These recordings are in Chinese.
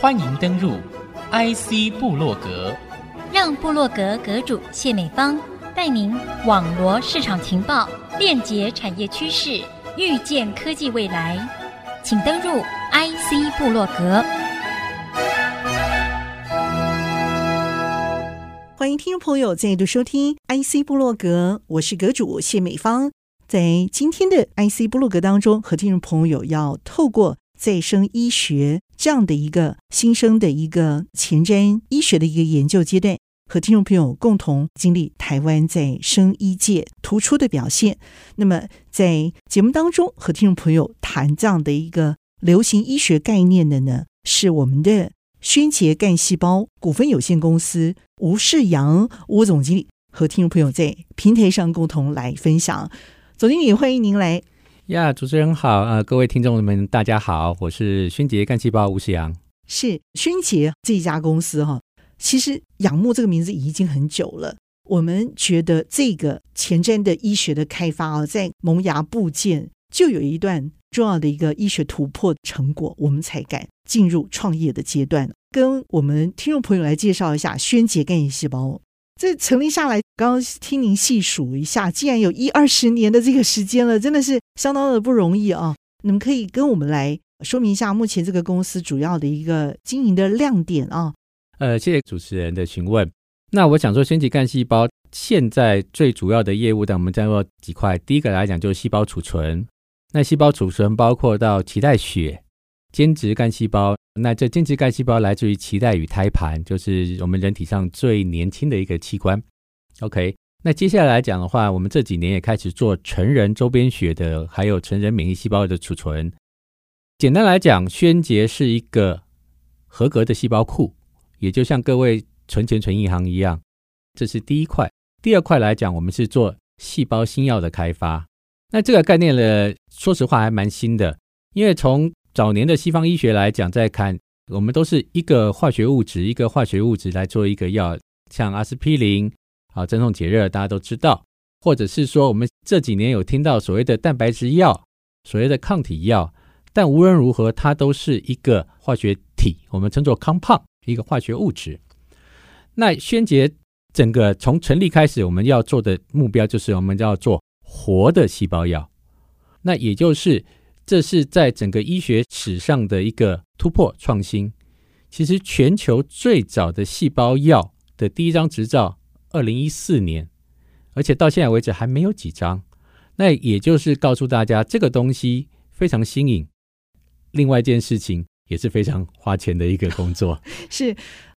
欢迎登入 IC 部落格，让部落格阁主谢美芳带您网罗市场情报，链接产业趋势，预见科技未来。请登入 IC 部落格。欢迎听众朋友再度收听 IC 部落格，我是阁主谢美芳。在今天的 IC 部落格当中，和听众朋友要透过再生医学这样的一个新生的一个前瞻医学的一个研究阶段，和听众朋友共同经历台湾在生医界突出的表现。那么在节目当中和听众朋友谈这样的一个流行医学概念的呢，是我们的宣杰干细胞股份有限公司吴世扬吴总经理，和听众朋友在平台上共同来分享。总经理，欢迎您来。呀，主持人好，呃，各位听众们，大家好，我是轩杰干细胞吴世扬。是轩杰这一家公司哈，其实仰慕这个名字已经很久了。我们觉得这个前瞻的医学的开发啊，在萌芽部件就有一段重要的一个医学突破成果，我们才敢进入创业的阶段。跟我们听众朋友来介绍一下轩杰干细胞。这成立下来，刚刚听您细数一下，竟然有一二十年的这个时间了，真的是相当的不容易啊！你们可以跟我们来说明一下目前这个公司主要的一个经营的亮点啊？呃，谢谢主持人的询问。那我想说，轩杰干细胞现在最主要的业务，但我们再说几块。第一个来讲就是细胞储存，那细胞储存包括到脐带血、间质干细胞。那这间质干细胞来自于脐带与胎盘，就是我们人体上最年轻的一个器官。OK，那接下来来讲的话，我们这几年也开始做成人周边血的，还有成人免疫细胞的储存。简单来讲，宣杰是一个合格的细胞库，也就像各位存钱存银行一样，这是第一块。第二块来讲，我们是做细胞新药的开发。那这个概念呢，说实话还蛮新的，因为从早年的西方医学来讲，在看我们都是一个化学物质，一个化学物质来做一个药，像阿司匹林啊，镇痛解热，大家都知道，或者是说我们这几年有听到所谓的蛋白质药，所谓的抗体药，但无论如何，它都是一个化学体，我们称作 compound，一个化学物质。那轩杰整个从成立开始，我们要做的目标就是我们要做活的细胞药，那也就是。这是在整个医学史上的一个突破创新。其实全球最早的细胞药的第一张执照，二零一四年，而且到现在为止还没有几张。那也就是告诉大家，这个东西非常新颖。另外一件事情也是非常花钱的一个工作。是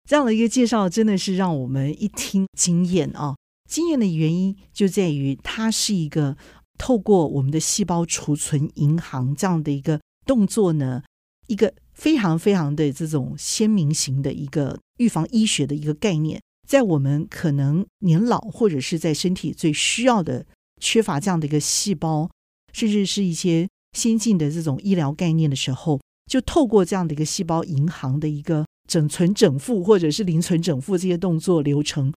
这样的一个介绍，真的是让我们一听惊艳啊！惊艳的原因就在于它是一个。透过我们的细胞储存银行这样的一个动作呢，一个非常非常的这种鲜明型的一个预防医学的一个概念，在我们可能年老或者是在身体最需要的缺乏这样的一个细胞，甚至是一些先进的这种医疗概念的时候，就透过这样的一个细胞银行的一个整存整付或者是零存整付这些动作流程，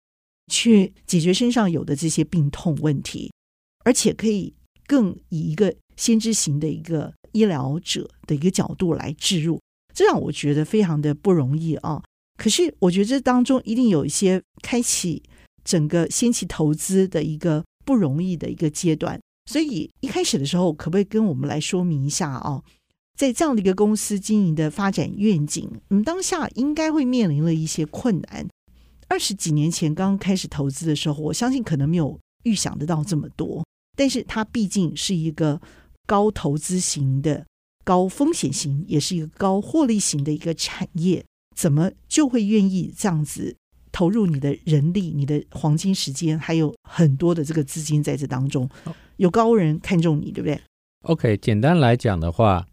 去解决身上有的这些病痛问题。而且可以更以一个先知型的一个医疗者的一个角度来置入，这让我觉得非常的不容易啊。可是我觉得这当中一定有一些开启整个先期投资的一个不容易的一个阶段。所以一开始的时候，可不可以跟我们来说明一下啊？在这样的一个公司经营的发展愿景，你们当下应该会面临了一些困难。二十几年前刚开始投资的时候，我相信可能没有预想得到这么多。但是它毕竟是一个高投资型的、高风险型，也是一个高获利型的一个产业，怎么就会愿意这样子投入你的人力、你的黄金时间，还有很多的这个资金在这当中？有高人看中你，对不对？OK，简单来讲的话，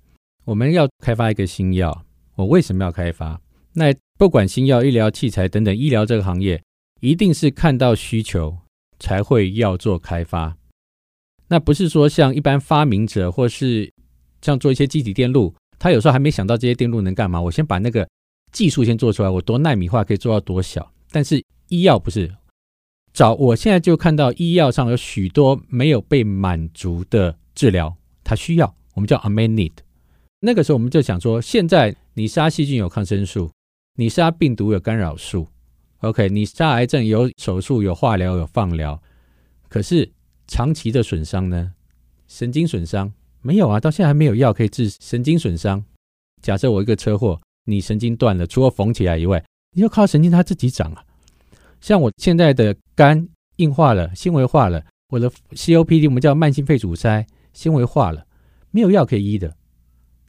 我们要开发一个新药，我为什么要开发？那不管新药、医疗器材等等，医疗这个行业一定是看到需求才会要做开发。那不是说像一般发明者，或是像做一些机体电路，他有时候还没想到这些电路能干嘛。我先把那个技术先做出来，我多纳米化可以做到多小。但是医药不是，找我现在就看到医药上有许多没有被满足的治疗，它需要我们叫 unmet need。那个时候我们就想说，现在你杀细菌有抗生素，你杀病毒有干扰素，OK，你杀癌症有手术、有化疗、有放疗，可是长期的损伤呢？神经损伤没有啊，到现在还没有药可以治神经损伤。假设我一个车祸，你神经断了，除了缝起来以外，你就靠神经它自己长啊。像我现在的肝硬化了、纤维化了，我的 COPD 我们叫慢性肺阻塞，纤维化了，没有药可以医的。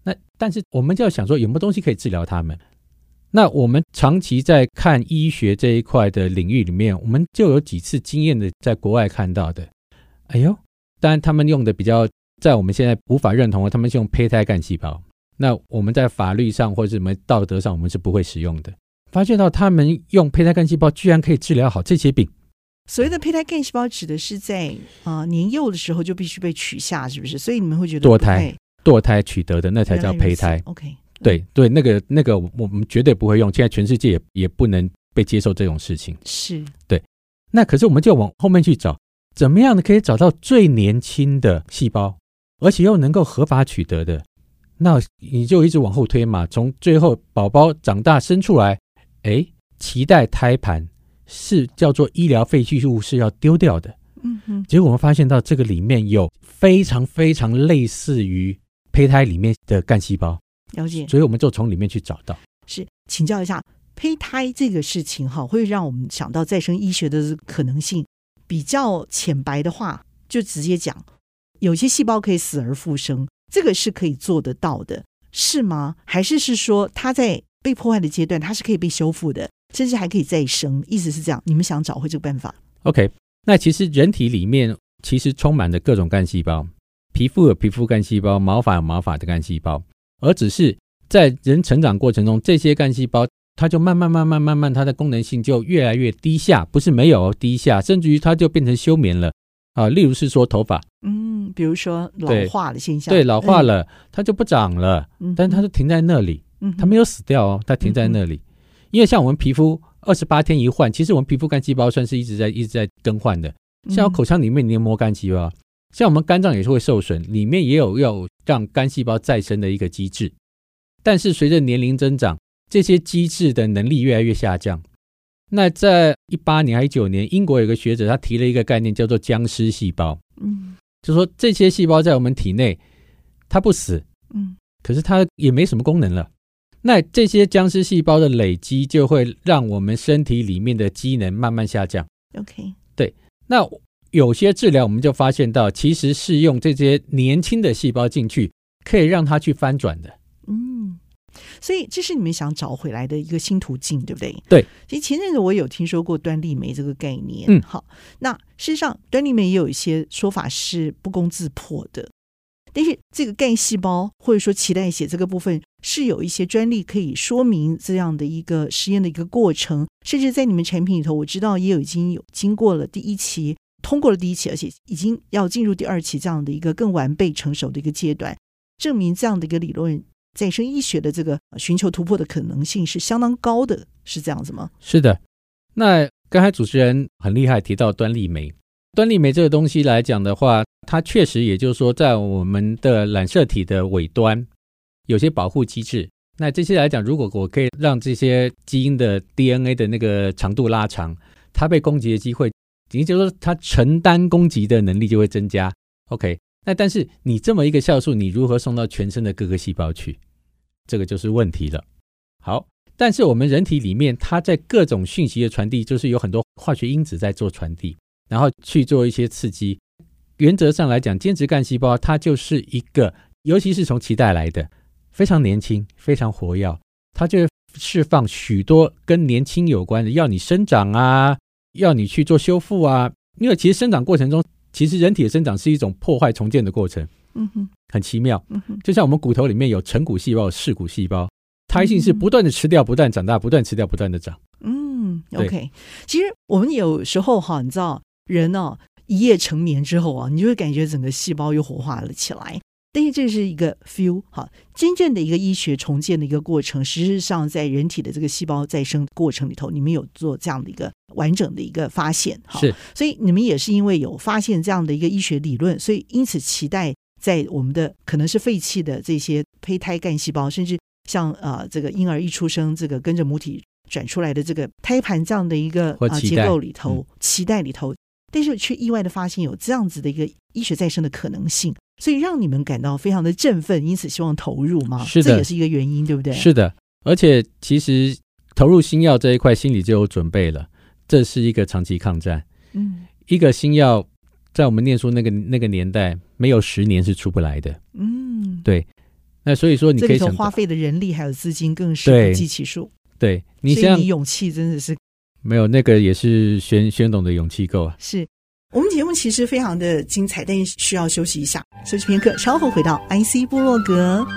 那但是我们就要想说，有没有东西可以治疗他们？那我们长期在看医学这一块的领域里面，我们就有几次经验的，在国外看到的。哎呦，当然他们用的比较，在我们现在无法认同的，他们是用胚胎干细胞。那我们在法律上或者什么道德上，我们是不会使用的。发现到他们用胚胎干细胞居然可以治疗好这些病。所谓的胚胎干细胞指的是在啊、呃、年幼的时候就必须被取下，是不是？所以你们会觉得堕胎堕胎取得的那才叫胚胎。OK，对对，那个那个我们绝对不会用。现在全世界也也不能被接受这种事情。是对。那可是我们就往后面去找，怎么样的可以找到最年轻的细胞，而且又能够合法取得的？那你就一直往后推嘛，从最后宝宝长大生出来，哎，脐带胎盘是叫做医疗废弃物，是要丢掉的。嗯哼。结果我们发现到这个里面有非常非常类似于胚胎里面的干细胞。了解。所以我们就从里面去找到。是，请教一下，胚胎这个事情哈，会让我们想到再生医学的可能性。比较浅白的话，就直接讲，有些细胞可以死而复生。这个是可以做得到的，是吗？还是是说它在被破坏的阶段，它是可以被修复的，甚至还可以再生？意思是这样？你们想找回这个办法？OK，那其实人体里面其实充满着各种干细胞，皮肤有皮肤干细胞，毛发有毛发的干细胞，而只是在人成长过程中，这些干细胞它就慢慢慢慢慢慢，它的功能性就越来越低下，不是没有低下，甚至于它就变成休眠了。啊，例如是说头发，嗯，比如说老化的现象，对，老化了，它就不长了，嗯，但是它就停在那里，嗯，它没有死掉哦，它停在那里，因为像我们皮肤二十八天一换，其实我们皮肤干细胞算是一直在一直在更换的，像我口腔里面黏膜干细胞，像我们肝脏也是会受损，里面也有要让肝细胞再生的一个机制，但是随着年龄增长，这些机制的能力越来越下降。那在一八年还一九年，英国有个学者他提了一个概念，叫做僵尸细胞。嗯，就说这些细胞在我们体内，它不死，嗯，可是它也没什么功能了。那这些僵尸细胞的累积，就会让我们身体里面的机能慢慢下降。OK，对。那有些治疗我们就发现到，其实是用这些年轻的细胞进去，可以让它去翻转的。嗯所以这是你们想找回来的一个新途径，对不对？对。其实前阵子我有听说过端粒酶这个概念。嗯，好。那事实上，端粒酶也有一些说法是不攻自破的。但是这个干细胞或者说脐带血这个部分，是有一些专利可以说明这样的一个实验的一个过程。甚至在你们产品里头，我知道也有已经有经过了第一期，通过了第一期，而且已经要进入第二期这样的一个更完备成熟的一个阶段，证明这样的一个理论。再生医学的这个寻求突破的可能性是相当高的，是这样子吗？是的。那刚才主持人很厉害，提到端粒酶。端粒酶这个东西来讲的话，它确实也就是说，在我们的染色体的尾端有些保护机制。那这些来讲，如果我可以让这些基因的 DNA 的那个长度拉长，它被攻击的机会，也就是说它承担攻击的能力就会增加。OK。那但是你这么一个酵素，你如何送到全身的各个细胞去？这个就是问题了。好，但是我们人体里面，它在各种讯息的传递，就是有很多化学因子在做传递，然后去做一些刺激。原则上来讲，间质干细胞它就是一个，尤其是从脐带来的，非常年轻、非常活跃，它就释放许多跟年轻有关的，要你生长啊，要你去做修复啊。因为其实生长过程中，其实人体的生长是一种破坏重建的过程。嗯哼，很奇妙。嗯哼，就像我们骨头里面有成骨细胞、有蚀骨细胞，胎性是不断的吃掉、不断长大、不断吃掉、不断的长。嗯，OK。其实我们有时候哈，你知道，人呢、哦、一夜成眠之后啊，你就会感觉整个细胞又活化了起来。但是这是一个 feel 哈，真正的一个医学重建的一个过程，实际上在人体的这个细胞再生过程里头，你们有做这样的一个完整的一个发现哈。是，所以你们也是因为有发现这样的一个医学理论，所以因此期待。在我们的可能是废弃的这些胚胎干细胞，甚至像呃这个婴儿一出生，这个跟着母体转出来的这个胎盘这样的一个啊结构里头，脐带里头，但是却意外的发现有这样子的一个医学再生的可能性，所以让你们感到非常的振奋，因此希望投入嘛，是的，这也是一个原因，对不对？是的，而且其实投入新药这一块，心里就有准备了，这是一个长期抗战，嗯，一个新药。在我们念书那个那个年代，没有十年是出不来的。嗯，对。那所以说，你可以想花费的人力还有资金更是不计其数。对，你像你勇气真的是没有那个，也是宣宣董的勇气够啊。是我们节目其实非常的精彩，但需要休息一下，休息片刻，稍后回到 IC 部落格。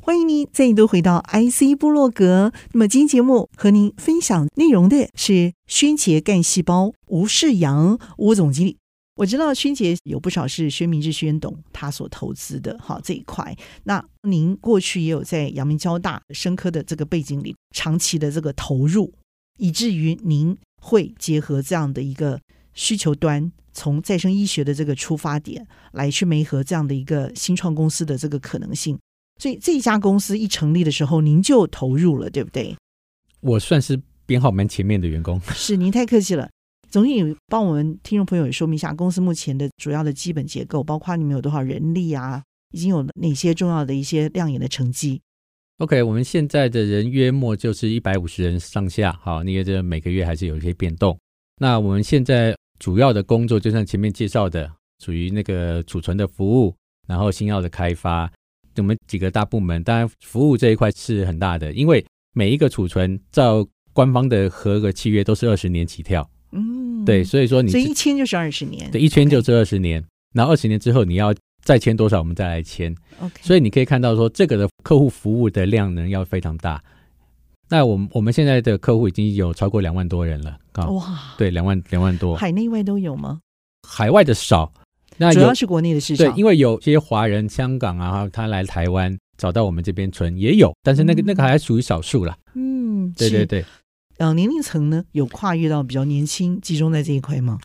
欢迎您再度回到 IC 部落格。那么今天节目和您分享内容的是宣杰干细胞吴世扬吴总经理。我知道勋杰有不少是薛明志薛董他所投资的，哈这一块。那您过去也有在阳明交大生科的这个背景里长期的这个投入，以至于您会结合这样的一个需求端，从再生医学的这个出发点来去媒合这样的一个新创公司的这个可能性。所以这一家公司一成立的时候，您就投入了，对不对？我算是编号蛮前面的员工。是，您太客气了。总经理帮我们听众朋友也说明一下公司目前的主要的基本结构，包括你们有多少人力啊，已经有哪些重要的一些亮眼的成绩。OK，我们现在的人约莫就是一百五十人上下。好，那个这每个月还是有一些变动。那我们现在主要的工作，就像前面介绍的，属于那个储存的服务，然后新药的开发。我们几个大部门，当然服务这一块是很大的，因为每一个储存照官方的合格契约都是二十年起跳，嗯，对，所以说你这一签就是二十年，对，一签就是二十年，然后二十年之后你要再签多少，我们再来签，OK，所以你可以看到说这个的客户服务的量能要非常大。那我们我们现在的客户已经有超过两万多人了啊，哇，对，两万两万多，海内外都有吗？海外的少。那主要是国内的市场，对，因为有些华人、香港啊，他来台湾找到我们这边存也有，但是那个、嗯、那个还属于少数了。嗯，对对对。呃，年龄层呢，有跨越到比较年轻，集中在这一块吗？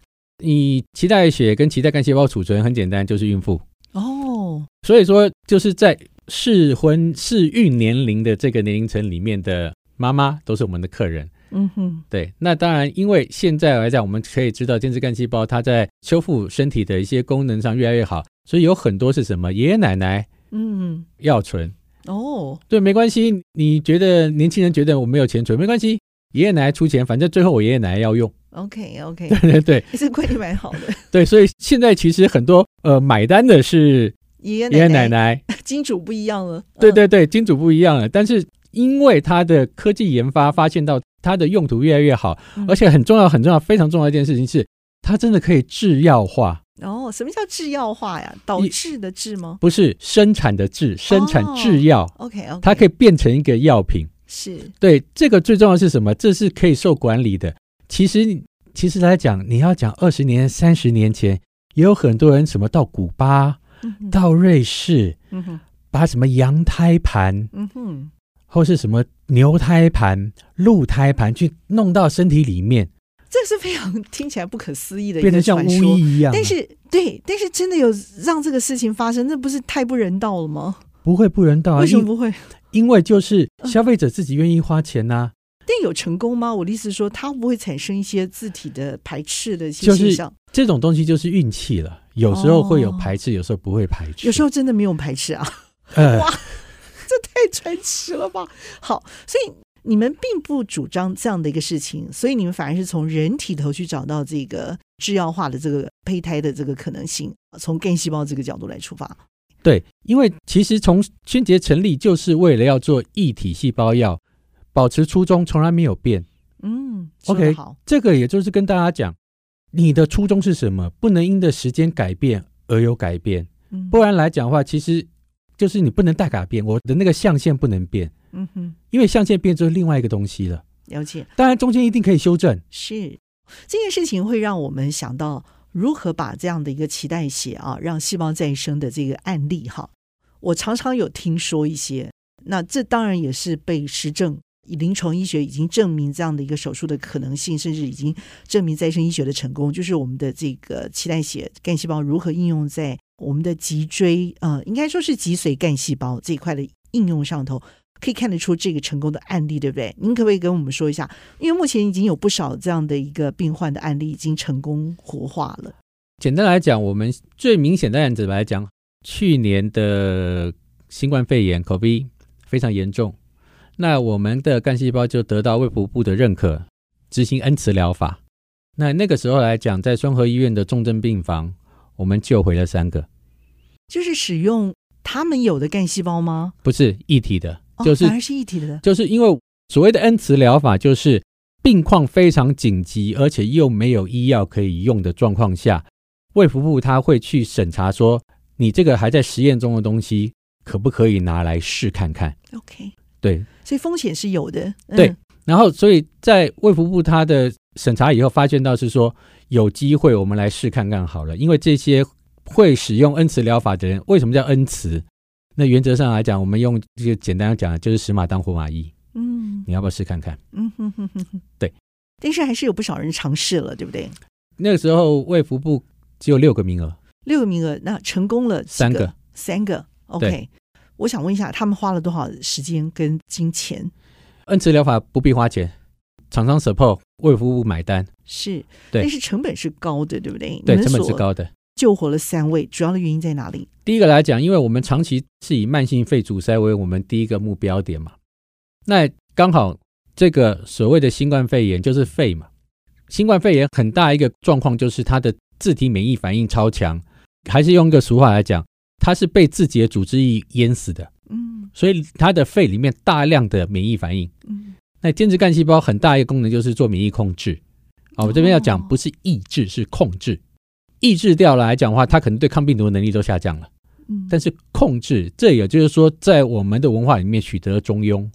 你脐带血跟脐带干细胞储存很简单，就是孕妇哦。所以说，就是在适婚适孕年龄的这个年龄层里面的妈妈，都是我们的客人。嗯哼，对，那当然，因为现在来讲，我们可以知道，间质干细胞它在修复身体的一些功能上越来越好，所以有很多是什么爷爷奶奶，嗯，要存哦，对，没关系，你觉得年轻人觉得我没有钱存，没关系，爷爷奶奶出钱，反正最后我爷爷奶奶要用，OK OK，对对对，这观念蛮好的，对，所以现在其实很多呃买单的是爷爷爷爷奶奶，金主不一样了，对对对，金主不一样了，但是因为它的科技研发发现到。它的用途越来越好，而且很重要、很重要、非常重要一件事情是，它真的可以制药化。哦，什么叫制药化呀？导致的制吗？不是，生产的制，生产制药。哦、OK OK，它可以变成一个药品。是对这个最重要的是什么？这是可以受管理的。其实，其实来讲，你要讲二十年、三十年前，也有很多人什么到古巴、嗯、到瑞士，嗯、把什么羊胎盘，嗯哼。或是什么牛胎盘、鹿胎盘去弄到身体里面，这是非常听起来不可思议的，变成像巫医一样。但是，对，但是真的有让这个事情发生，那不是太不人道了吗？不会不人道啊？为什么不会？因为就是消费者自己愿意花钱呐、啊。但有成功吗？我的意思是说，它不会产生一些字体的排斥的一些现象。这种东西就是运气了，有时候会有排斥，哦、有时候不会排斥，有时候真的没有排斥啊。呃、哇！这太传奇了吧！好，所以你们并不主张这样的一个事情，所以你们反而是从人体头去找到这个制药化的这个胚胎的这个可能性，从干细胞这个角度来出发。对，因为其实从轩杰成立就是为了要做异体细胞药，保持初衷从来没有变。嗯，OK，好，这个也就是跟大家讲，你的初衷是什么？不能因的时间改变而有改变，嗯、不然来讲的话，其实。就是你不能大改变，我的那个象限不能变，嗯哼，因为象限变就是另外一个东西了。了解，当然中间一定可以修正。是这件事情会让我们想到如何把这样的一个脐带血啊，让细胞再生的这个案例哈，我常常有听说一些，那这当然也是被实证临床医学已经证明这样的一个手术的可能性，甚至已经证明再生医学的成功，就是我们的这个脐带血干细胞如何应用在我们的脊椎，呃，应该说是脊髓干细胞这一块的应用上头，可以看得出这个成功的案例，对不对？您可不可以跟我们说一下？因为目前已经有不少这样的一个病患的案例已经成功活化了。简单来讲，我们最明显的案子来讲，去年的新冠肺炎 COVID 非常严重，那我们的干细胞就得到卫福部的认可，执行恩慈疗法。那那个时候来讲，在双和医院的重症病房，我们救回了三个，就是使用他们有的干细胞吗？不是一体的，就是、哦、反而是一体的，就是因为所谓的恩慈疗法，就是病况非常紧急，而且又没有医药可以用的状况下。卫福部他会去审查说，你这个还在实验中的东西可不可以拿来试看看？OK，对，所以风险是有的。嗯、对，然后所以在卫福部他的审查以后，发现到是说有机会我们来试看看好了，因为这些会使用恩慈疗法的人，为什么叫恩慈？那原则上来讲，我们用这个简单讲，就是死马当活马医。嗯，你要不要试看看？嗯哼哼哼哼，对。但是还是有不少人尝试了，对不对？那个时候卫福部。只有六个名额，六个名额，那成功了三个，三个。OK，我想问一下，他们花了多少时间跟金钱？恩慈疗法不必花钱，厂商 support，卫福部买单，是，对，但是成本是高的，对不对？对，成本是高的。救活了三位，主要的原因在哪里？第一个来讲，因为我们长期是以慢性肺阻塞为我们第一个目标点嘛，那刚好这个所谓的新冠肺炎就是肺嘛，新冠肺炎很大一个状况就是它的。自体免疫反应超强，还是用一个俗话来讲，它是被自己的组织液淹死的。嗯，所以它的肺里面大量的免疫反应。嗯，那间质干细胞很大一个功能就是做免疫控制。啊，我这边要讲不是抑制，是控制。抑制掉了来讲的话，它可能对抗病毒的能力都下降了。嗯，但是控制，这也就是说，在我们的文化里面取得了中庸。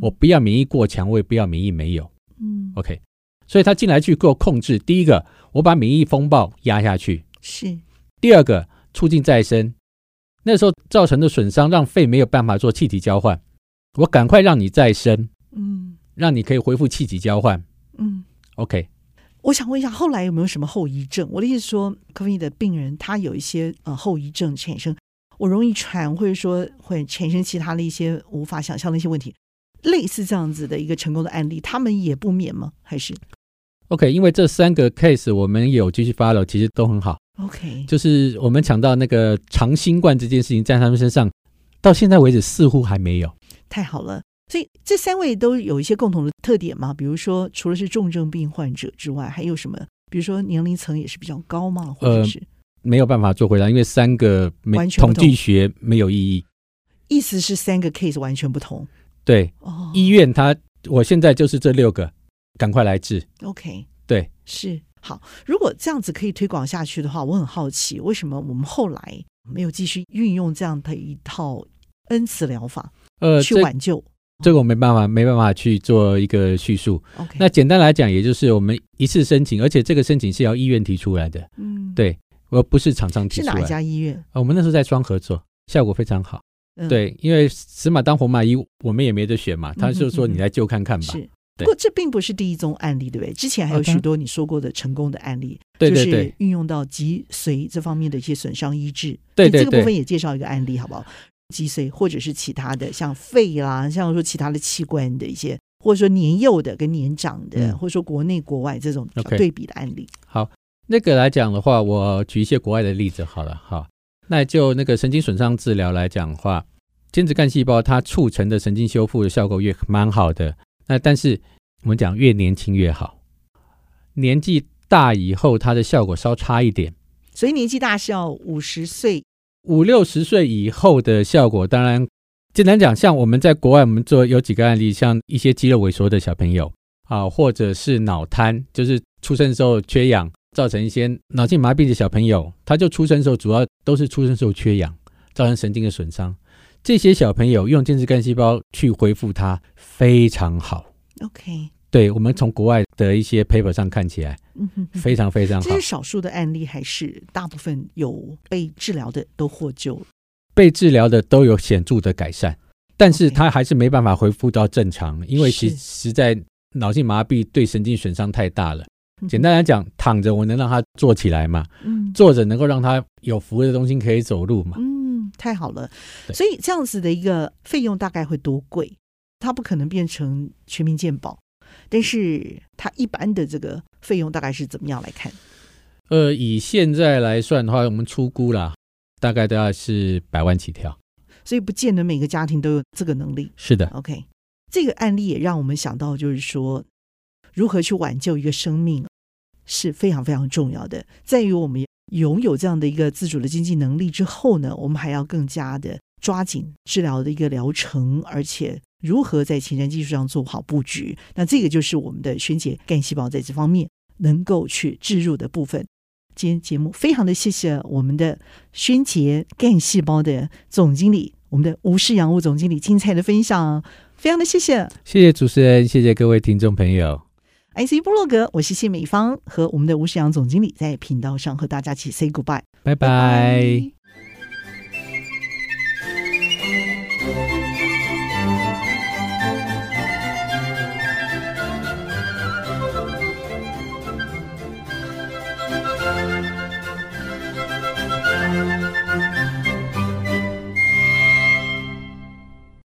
我不要免疫过强，我也不要免疫没有。嗯，OK。所以他进来去做控制，第一个，我把免疫风暴压下去，是；第二个，促进再生。那时候造成的损伤让肺没有办法做气体交换，我赶快让你再生，嗯，让你可以恢复气体交换，嗯，OK。我想问一下，后来有没有什么后遗症？我的意思说，COVID 的病人他有一些呃后遗症产生，我容易喘，或者说会产生其他的一些无法想象的一些问题。类似这样子的一个成功的案例，他们也不免吗？还是？OK，因为这三个 case 我们有继续 follow，其实都很好。OK，就是我们讲到那个长新冠这件事情，在他们身上到现在为止似乎还没有。太好了，所以这三位都有一些共同的特点吗？比如说，除了是重症病患者之外，还有什么？比如说年龄层也是比较高吗？或者是、呃、没有办法做回答，因为三个没统计学没有意义。意思是三个 case 完全不同。对，哦、医院他，我现在就是这六个，赶快来治。OK，对，是好。如果这样子可以推广下去的话，我很好奇，为什么我们后来没有继续运用这样的一套恩慈疗法，呃，去挽救？这个我没办法，没办法去做一个叙述。OK，那简单来讲，也就是我们一次申请，而且这个申请是要医院提出来的。嗯，对，而不是厂商提出来。是哪一家医院？我们那时候在双合作，效果非常好。嗯、对，因为死马当活马医，我们也没得选嘛。他就说：“你来救看看吧。嗯”是，不过这并不是第一宗案例，对不对？之前还有许多你说过的成功的案例，对对对，就是运用到脊髓这方面的一些损伤医治。对对对，这个部分也介绍一个案例，好不好？脊髓或者是其他的，像肺啦，像说其他的器官的一些，或者说年幼的跟年长的，嗯、或者说国内国外这种对比的案例。Okay. 好，那个来讲的话，我举一些国外的例子好了，好。那就那个神经损伤治疗来讲的话，间质干细胞它促成的神经修复的效果越蛮好的。那但是我们讲越年轻越好，年纪大以后它的效果稍差一点。所以年纪大是要五十岁、五六十岁以后的效果。当然，简单讲，像我们在国外，我们做有几个案例，像一些肌肉萎缩的小朋友啊，或者是脑瘫，就是出生的时候缺氧。造成一些脑筋麻痹的小朋友，他就出生的时候主要都是出生的时候缺氧，造成神经的损伤。这些小朋友用间质干细胞去恢复它非常好。OK，对，我们从国外的一些 paper 上看起来，嗯哼，非常非常好。这是少数的案例，还是大部分有被治疗的都获救？被治疗的都有显著的改善。但是他还是没办法恢复到正常，因为其实在脑性麻痹对神经损伤太大了。简单来讲，躺着我能让他坐起来嘛？嗯，坐着能够让他有扶的东西可以走路嘛？嗯，太好了。所以这样子的一个费用大概会多贵？它不可能变成全民健保，但是它一般的这个费用大概是怎么样来看？呃，以现在来算的话，我们出估啦，大概都要是百万起跳。所以不见得每个家庭都有这个能力。是的，OK，这个案例也让我们想到，就是说。如何去挽救一个生命是非常非常重要的。在于我们拥有这样的一个自主的经济能力之后呢，我们还要更加的抓紧治疗的一个疗程，而且如何在前瞻技术上做好布局。那这个就是我们的轩杰干细胞在这方面能够去置入的部分。今天节目非常的谢谢我们的轩杰干细胞的总经理，我们的吴世阳吴总经理精彩的分享，非常的谢谢，谢谢主持人，谢谢各位听众朋友。IC 部落格，我是谢美芳，和我们的吴世阳总经理在频道上和大家一起 say goodbye，拜拜。